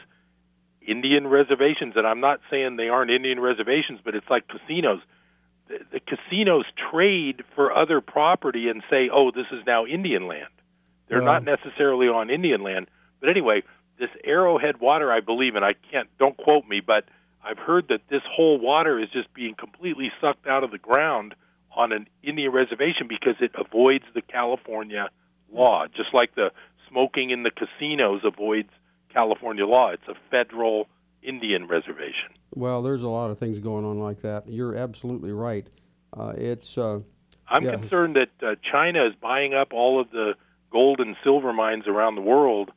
Indian reservations, and I'm not saying they aren't Indian reservations, but it's like casinos. The, the casinos trade for other property and say, "Oh, this is now Indian land." They're Well- not necessarily on Indian land, but anyway, this Arrowhead water, I believe, and I can't don't quote me, but I've heard that this whole water is just being completely sucked out of the ground on an Indian reservation because it avoids the California law, just like the smoking in the casinos avoids California law. It's a federal Indian reservation. Well, there's a lot of things going on like that. You're absolutely right. Uh, it's. Uh, I'm yeah. concerned that uh, China is buying up all of the gold and silver mines around the world,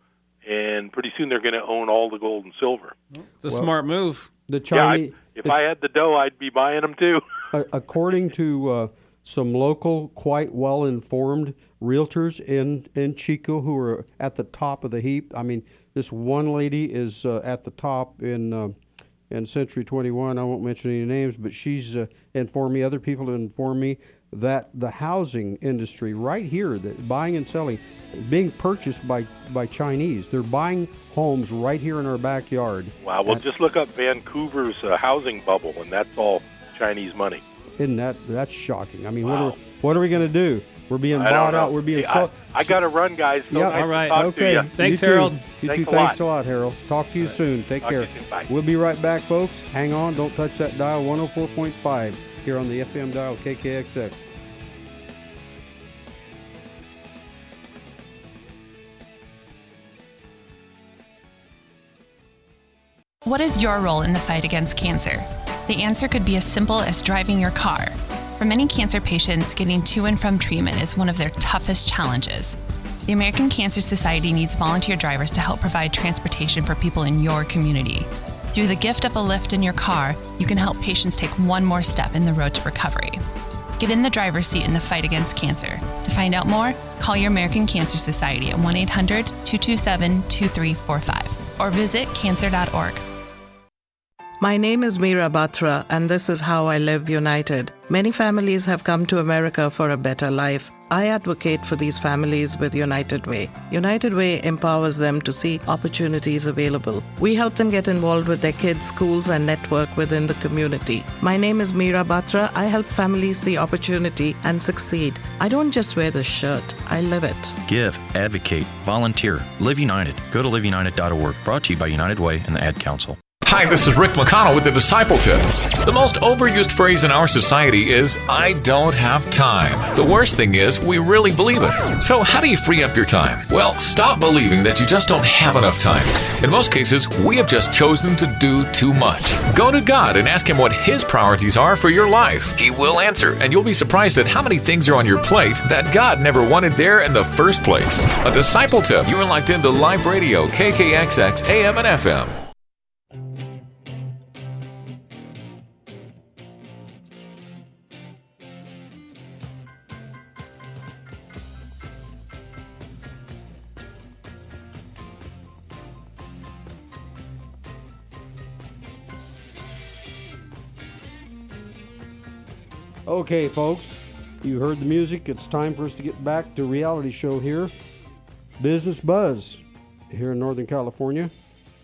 and pretty soon they're going to own all the gold and silver. It's a smart move. The Yeah, I, Chinese. if I had the dough, I'd be buying them too. According to uh, some local, quite well informed realtors in, in Chico who are at the top of the heap. I mean, this one lady is uh, at the top in uh, in Century 21. I won't mention any names, but she's uh, informed me, other people have informed me that the housing industry right here, that buying and selling, being purchased by, by Chinese. They're buying homes right here in our backyard. Wow. Well, just look up Vancouver's uh, housing bubble, and that's all Chinese money. Isn't that that's shocking? I mean, what are what are we going to do? We're being I bought out. We're being Hey, so. I, I got to run, guys. So yeah, nice all right. To talk okay. To you. Thanks, you too. Harold. You Thanks too. a Thanks lot. a lot, Harold. Talk to you soon. Take Talk care. you soon. Bye. We'll be right back, folks. Hang on. Don't touch that dial. 104.5 here on the FM dial KKXX. What is your role in the fight against cancer? The answer could be as simple as driving your car. For many cancer patients, getting to and from treatment is one of their toughest challenges. The American Cancer Society needs volunteer drivers to help provide transportation for people in your community. Through the gift of a lift in your car, you can help patients take one more step in the road to recovery. Get in the driver's seat in the fight against cancer. To find out more, call your American Cancer Society at 1 800 227 2345 or visit cancer.org. My name is Meera Batra, and this is how I live united. Many families have come to America for a better life. I advocate for these families with United Way. United Way empowers them to see opportunities available. We help them get involved with their kids' schools and network within the community. My name is Meera Batra. I help families see opportunity and succeed. I don't just wear the shirt, I live it. Give, advocate, volunteer. Live United. Go to liveunited.org. Brought to you by United Way and the Ad Council. Hi, this is Rick McConnell with the Disciple Tip. The most overused phrase in our society is, I don't have time. The worst thing is, we really believe it. So, how do you free up your time? Well, stop believing that you just don't have enough time. In most cases, we have just chosen to do too much. Go to God and ask Him what His priorities are for your life. He will answer, and you'll be surprised at how many things are on your plate that God never wanted there in the first place. A Disciple Tip. You are locked into Live Radio, KKXX, AM and FM. Okay, folks, you heard the music. It's time for us to get back to reality show here, Business Buzz, here in Northern California.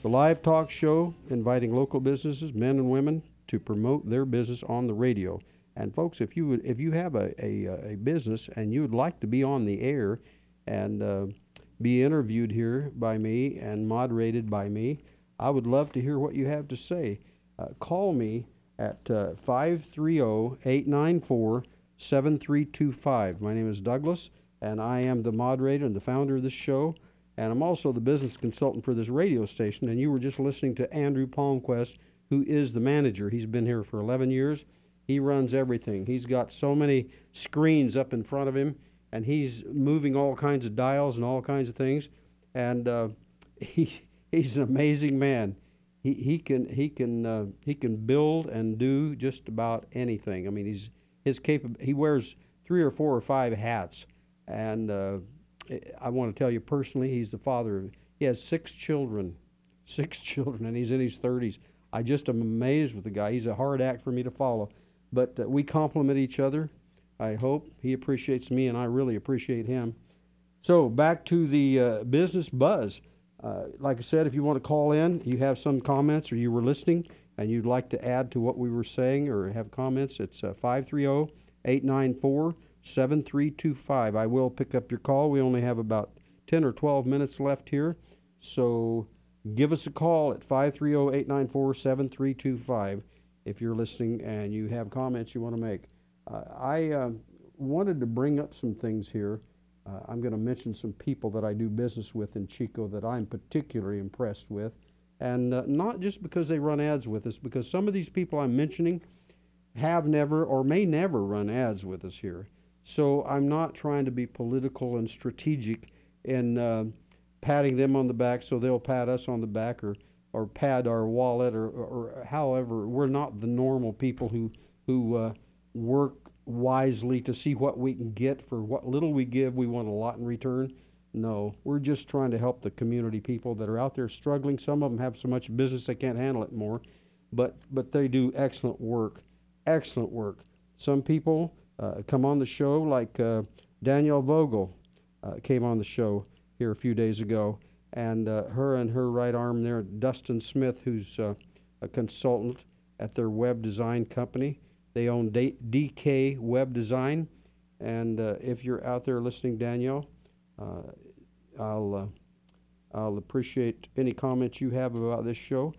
The live talk show inviting local businesses, men and women, to promote their business on the radio. And folks, if you if you have a, a, a business and you would like to be on the air and uh, be interviewed here by me and moderated by me, I would love to hear what you have to say. Uh, call me at uh, 530 894 7325. My name is Douglas, and I am the moderator and the founder of this show. And I'm also the business consultant for this radio station. And you were just listening to Andrew Palmquist, who is the manager. He's been here for 11 years. He runs everything. He's got so many screens up in front of him, and he's moving all kinds of dials and all kinds of things. And uh, he he's an amazing man. He he can he can uh, he can build and do just about anything. I mean, he's his capable. He wears three or four or five hats, and uh, I want to tell you personally, he's the father. Of, he has six children, six children, and he's in his thirties. I just am amazed with the guy. He's a hard act for me to follow, but uh, we complement each other. I hope he appreciates me, and I really appreciate him. So back to the uh, business buzz. Uh, like I said, if you want to call in, you have some comments, or you were listening and you'd like to add to what we were saying or have comments, it's uh, 530 894 7325. I will pick up your call. We only have about 10 or 12 minutes left here. So give us a call at 530 894 7325 if you're listening and you have comments you want to make. Uh, I uh, wanted to bring up some things here. Uh, I'm going to mention some people that I do business with in Chico that I'm particularly impressed with. And uh, not just because they run ads with us, because some of these people I'm mentioning have never or may never run ads with us here. So I'm not trying to be political and strategic in uh, patting them on the back so they'll pat us on the back or, or pad our wallet or, or, however. We're not the normal people who, who uh, work wisely to see what we can get for what little we give. We want a lot in return. No, we're just trying to help the community people that are out there struggling. Some of them have so much business they can't handle it more, but but they do excellent work, excellent work. Some people uh, come on the show, like uh, Danielle Vogel uh, came on the show here a few days ago, and uh, her and her right arm there, Dustin Smith, who's uh, a consultant at their web design company. They own D- DK Web Design, and uh, if you're out there listening, Danielle. I'll uh, I'll appreciate any comments you have about this show.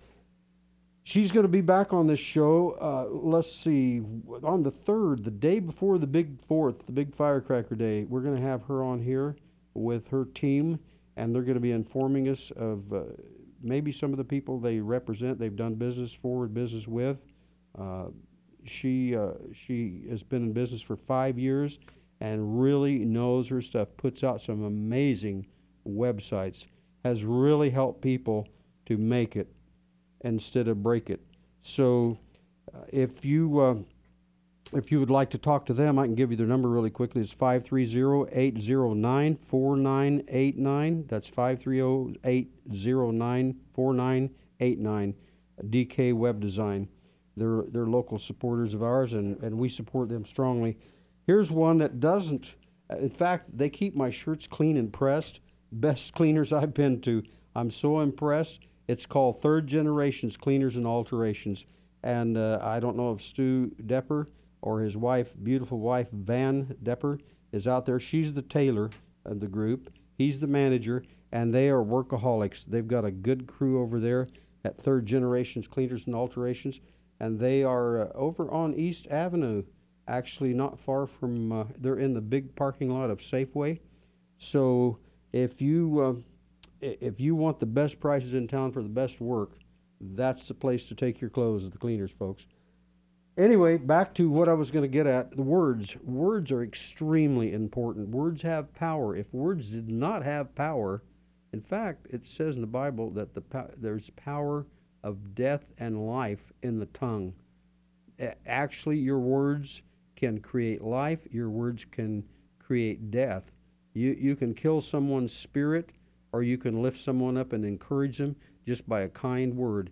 She's going to be back on this show. Uh, let's see, on the third, the day before the big fourth, the big firecracker day. We're going to have her on here with her team, and they're going to be informing us of uh, maybe some of the people they represent, they've done business forward business with. She uh, she has been in business for five years and really knows her stuff. Puts out some amazing websites, has really helped people to make it instead of break it. So, uh, if you uh, if you would like to talk to them, I can give you their number really quickly. It's 530-809-4989. That's 530-809-4989. DK Web Design. They're they're local supporters of ours, and, and we support them strongly. Here's one that doesn't. In fact, they keep my shirts clean and pressed best cleaners I've been to. I'm so impressed. It's called Third Generations Cleaners and Alterations. And uh, I don't know if Stu Depper or his wife, beautiful wife, Van Depper, is out there. She's the tailor of the group, he's the manager, and they are workaholics. They've got a good crew over there at Third Generations Cleaners and Alterations, and they are uh, over on East Avenue, actually not far from, uh, they're in the big parking lot of Safeway. So if you uh, if you want the best prices in town for the best work, that's the place to take your clothes at the cleaners, folks. Anyway, back to what I was going to get at. The words. Words are extremely important. Words have power. If words did not have power, in fact, it says in the Bible that the there's power of death and life in the tongue. Actually, your words can create life. Your words can create death. You, you can kill someone's spirit, or you can lift someone up and encourage them just by a kind word,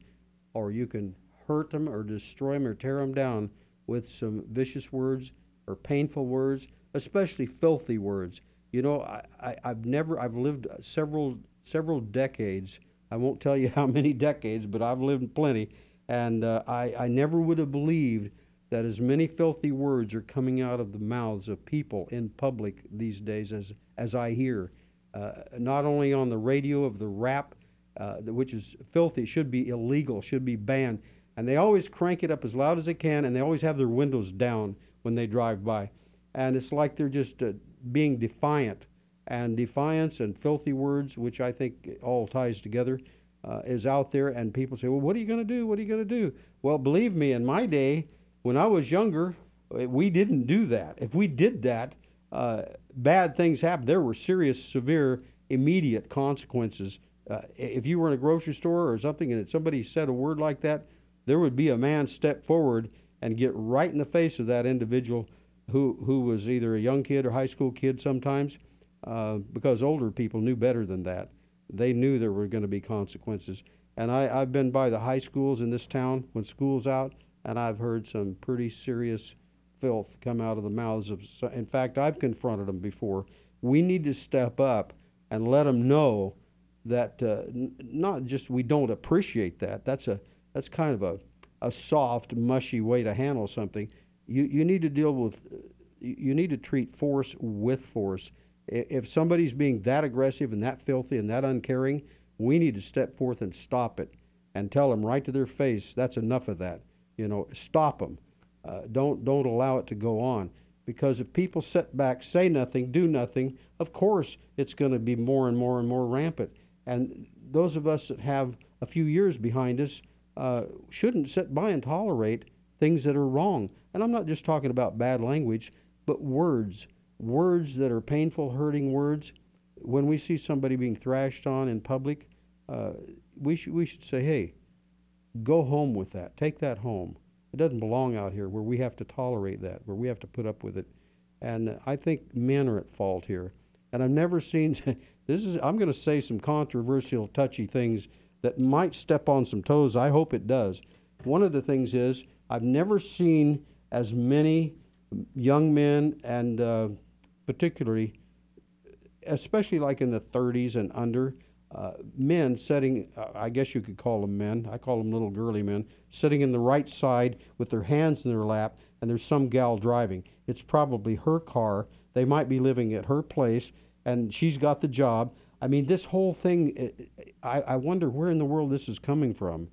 or you can hurt them or destroy them or tear them down with some vicious words or painful words, especially filthy words. You know, I, I, I've never, I've lived several, several decades. I won't tell you how many decades, but I've lived plenty. And uh, I, I never would have believed that as many filthy words are coming out of the mouths of people in public these days as, as I hear. Uh, not only on the radio of the rap, uh, which is filthy, should be illegal, should be banned. and they always crank it up as loud as they can, and they always have their windows down when they drive by, and it's like they're just uh, being defiant, and defiance and filthy words, which I think all ties together, uh, is out there, and people say, "Well, what are you going to do? What are you going to do?" Well, believe me, in my day, when I was younger, uh, we didn't do that. If we did that, uh, bad things happened. There were serious, severe, immediate consequences. Uh, if you were in a grocery store or something and somebody said a word like that, there would be a man step forward and get right in the face of that individual who who was either a young kid or high school kid sometimes, uh, because older people knew better than that. They knew there were going to be consequences. And I, I've been by the high schools in this town when school's out, and I've heard some pretty serious filth come out of the mouths of. In fact, I've confronted them before. We need to step up and let them know that uh, n- not just we don't appreciate that. That's a that's kind of a, a soft, mushy way to handle something. You, you need to deal with, you need to treat force with force. If somebody's being that aggressive and that filthy and that uncaring, we need to step forth and stop it and tell them right to their face, that's enough of that. You know, stop them. Uh, don't, don't allow it to go on. Because if people sit back, say nothing, do nothing, of course it's going to be more and more and more rampant. And those of us that have a few years behind us, uh, shouldn't sit by and tolerate things that are wrong. And I'm not just talking about bad language, but words, words that are painful, hurting words. When we see somebody being thrashed on in public, uh, we should we should say, "Hey, go home with that. Take that home. It doesn't belong out here where we have to tolerate that, where we have to put up with it." And I think men are at fault here. And I've never seen this is I'm going to say some controversial, touchy things that might step on some toes. I hope it does. One of the things is I've never seen as many young men and uh, particularly, especially like in the 30s and under, uh, men sitting, uh, I guess you could call them men, I call them little girly men, sitting in the right side with their hands in their lap, and there's some gal driving. It's probably her car. They might be living at her place, and she's got the job, I mean, this whole thing, I, I wonder where in the world this is coming from.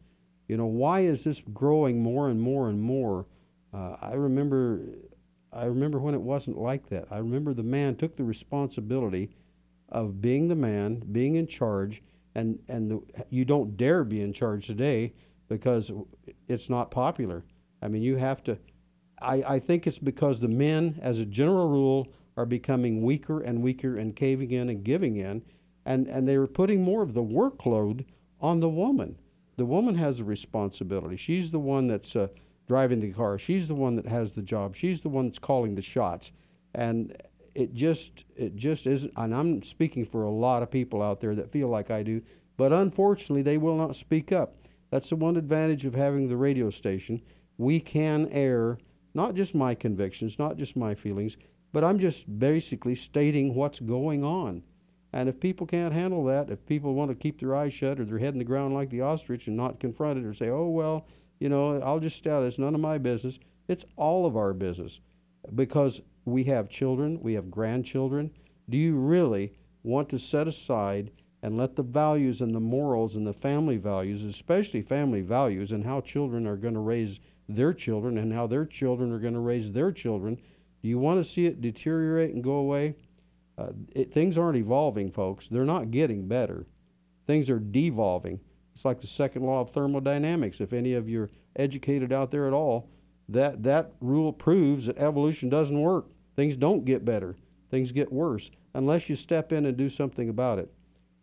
You know, why is this growing more and more and more? Uh, I remember, I remember when it wasn't like that. I remember the man took the responsibility of being the man, being in charge, and and the, you don't dare be in charge today because it's not popular. I mean, you have to. I, I think it's because the men, as a general rule, are becoming weaker and weaker and caving in and giving in and and they are putting more of the workload on the woman. The woman has a responsibility. She's the one that's uh, driving the car. She's the one that has the job. She's the one that's calling the shots. And it just it just isn't. And I'm speaking for a lot of people out there that feel like I do, but unfortunately they will not speak up. That's the one advantage of having the radio station. We can air not just my convictions, not just my feelings, but I'm just basically stating what's going on. And if people can't handle that, if people want to keep their eyes shut or their head in the ground like the ostrich and not confront it or say, oh, well, you know, I'll just tell out, it's none of my business, it's all of our business because we have children, we have grandchildren. Do you really want to set aside and let the values and the morals and the family values, especially family values, and how children are going to raise their children and how their children are going to raise their children, do you want to see it deteriorate and go away? Uh, it, things aren't evolving, folks. They're not getting better. Things are devolving. It's like the second law of thermodynamics. If any of you are educated out there at all, that, that rule proves that evolution doesn't work. Things don't get better. Things get worse unless you step in and do something about it.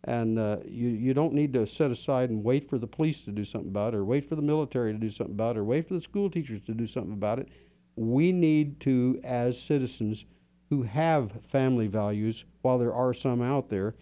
And uh, you, you don't need to set aside and wait for the police to do something about it, or wait for the military to do something about it, or wait for the school teachers to do something about it. We need to, as citizens, who have family values, while there are some out there,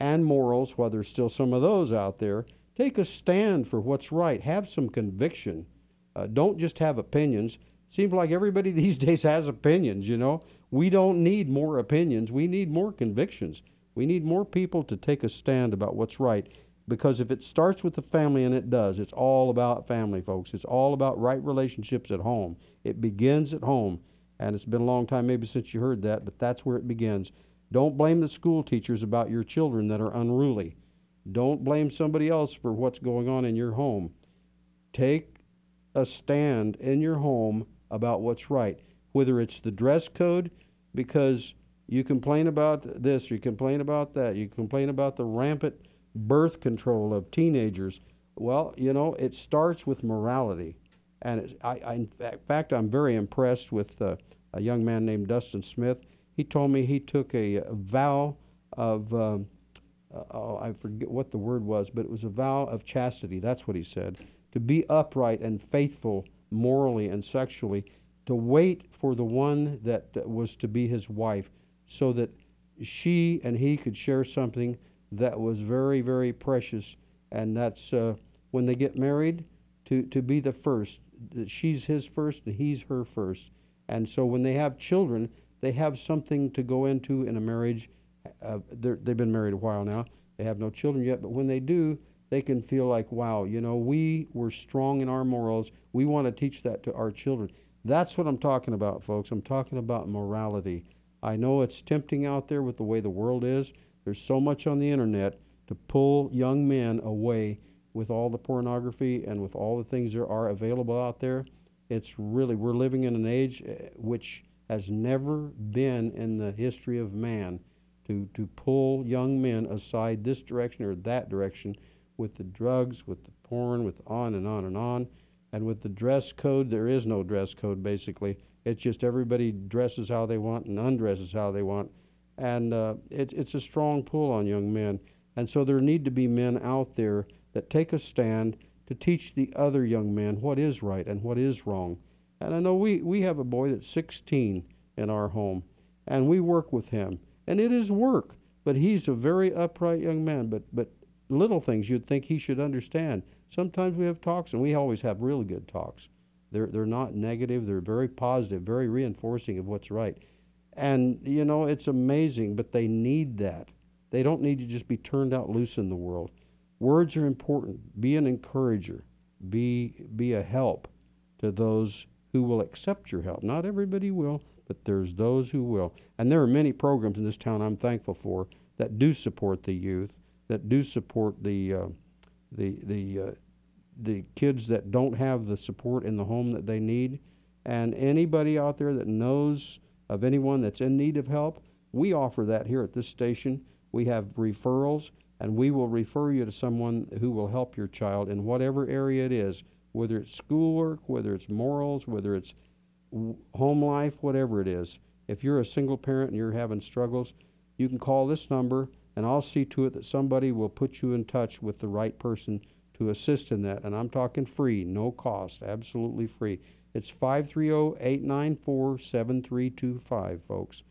and morals, while there's still some of those out there, take a stand for what's right. Have some conviction. Uh, don't just have opinions. Seems like everybody these days has opinions, you know. We don't need more opinions. We need more convictions. We need more people to take a stand about what's right. Because if it starts with the family, and it does, it's all about family, folks. It's all about right relationships at home. It begins at home. And it's been a long time maybe since you heard that, but that's where it begins. Don't blame the school teachers about your children that are unruly. Don't blame somebody else for what's going on in your home. Take a stand in your home about what's right, whether it's the dress code, because you complain about this, you complain about that, you complain about the rampant birth control of teenagers. Well, you know, it starts with morality. And I, I, in fact, I'm very impressed with uh, a young man named Dustin Smith. He told me he took a, a vow of, um, uh, oh, I forget what the word was, but it was a vow of chastity. That's what he said. To be upright and faithful morally and sexually, to wait for the one that, was to be his wife, so that she and he could share something that was very, very precious. And that's uh, when they get married, to, to be the first. She's his first and he's her first. And so when they have children, they have something to go into in a marriage. Uh, they've been married a while now. They have no children yet, but when they do, they can feel like, wow, you know, we were strong in our morals. We want to teach that to our children. That's what I'm talking about, folks. I'm talking about morality. I know it's tempting out there with the way the world is. There's so much on the internet to pull young men away with all the pornography and with all the things that are available out there. It's really, we're living in an age eh, which has never been in the history of man to, to pull young men aside this direction or that direction with the drugs, with the porn, with on and on and on. And with the dress code, there is no dress code basically. It's just everybody dresses how they want and undresses how they want. And uh, it, it's a strong pull on young men. And so there need to be men out there that take a stand to teach the other young men what is right and what is wrong. And I know we, we have a boy that's 16 in our home, and we work with him. And it is work, but he's a very upright young man. But, but little things you'd think he should understand. Sometimes we have talks, and we always have really good talks. They're, they're not negative, they're very positive, very reinforcing of what's right. And, you know, it's amazing, but they need that. They don't need to just be turned out loose in the world. Words are important. Be an encourager, be, be a help to those who will accept your help. Not everybody will, but there's those who will. And there are many programs in this town I'm thankful for that do support the youth that do support the uh, the the uh, the kids that don't have the support in the home that they need. And anybody out there that knows of anyone that's in need of help, we offer that here at this station. We have referrals, and we will refer you to someone who will help your child in whatever area it is, whether it's schoolwork, whether it's morals, whether it's home life, whatever it is. If you're a single parent and you're having struggles, you can call this number and I'll see to it that somebody will put you in touch with the right person to assist in that. And I'm talking free, no cost, absolutely free. It's 530 894 7325, folks.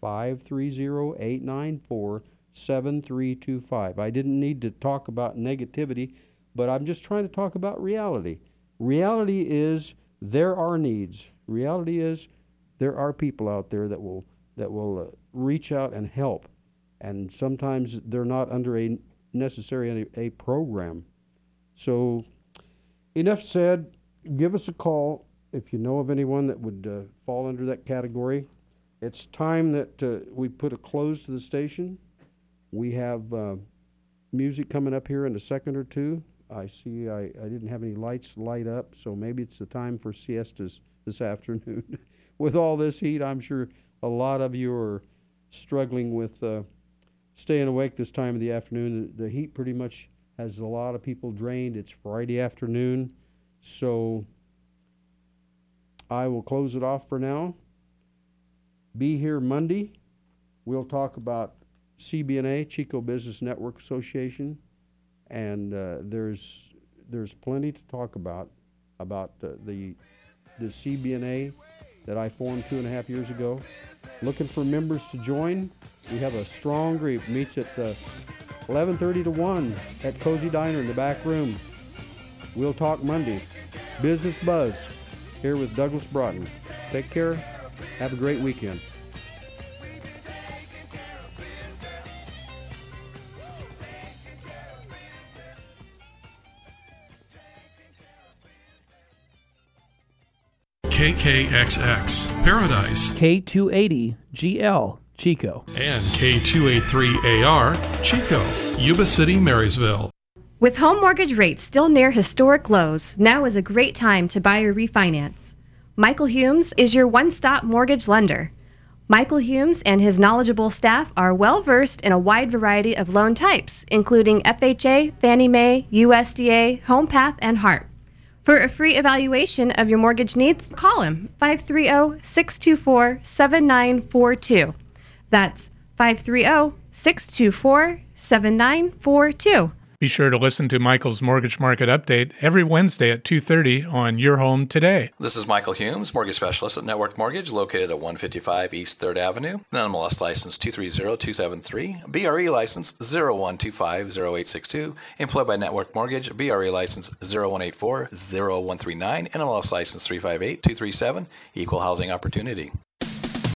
530 894 7325. I didn't need to talk about negativity, but I'm just trying to talk about reality. Reality is there are needs. Reality is there are people out there that will that will uh, reach out and help and sometimes they're not under a necessary a program. So, enough said. Give us a call if you know of anyone that would uh, fall under that category. It's time that uh, we put a close to the station. We have uh, music coming up here in a second or two. I see I, I didn't have any lights light up, so maybe it's the time for siestas this afternoon. with all this heat, I'm sure a lot of you are struggling with uh, staying awake this time of the afternoon. The, heat pretty much has a lot of people drained. It's Friday afternoon, so I will close it off for now. Be here Monday. We'll talk about CBNA, Chico Business Network Association, and uh, there's there's plenty to talk about about uh, the the CBNA that I formed two and a half years ago. Looking for members to join. We have a strong group. Meets at uh, 11:30 to 1 at Cozy Diner in the back room. We'll talk Monday. Business Buzz here with Douglas Broughton. Take care. Have a great weekend. KKXX, Paradise, K280, GL, Chico, and K283AR, Chico, Yuba City, Marysville. With home mortgage rates still near historic lows, now is a great time to buy or refinance. Michael Humes is your one-stop mortgage lender. Michael Humes and his knowledgeable staff are well versed in a wide variety of loan types, including FHA, Fannie Mae, USDA, HomePath, and HARP. For a free evaluation of your mortgage needs, call him 530 624 7942. That's 530 624 7942. Be sure to listen to Michael's Mortgage Market Update every Wednesday at 2:30 on Your Home Today. This is Michael Humes, mortgage specialist at Network Mortgage, located at 155 East 3rd Avenue. NMLS license 230273, BRE license 01250862, employed by Network Mortgage, BRE license 01840139, NMLS license 358237, equal housing opportunity.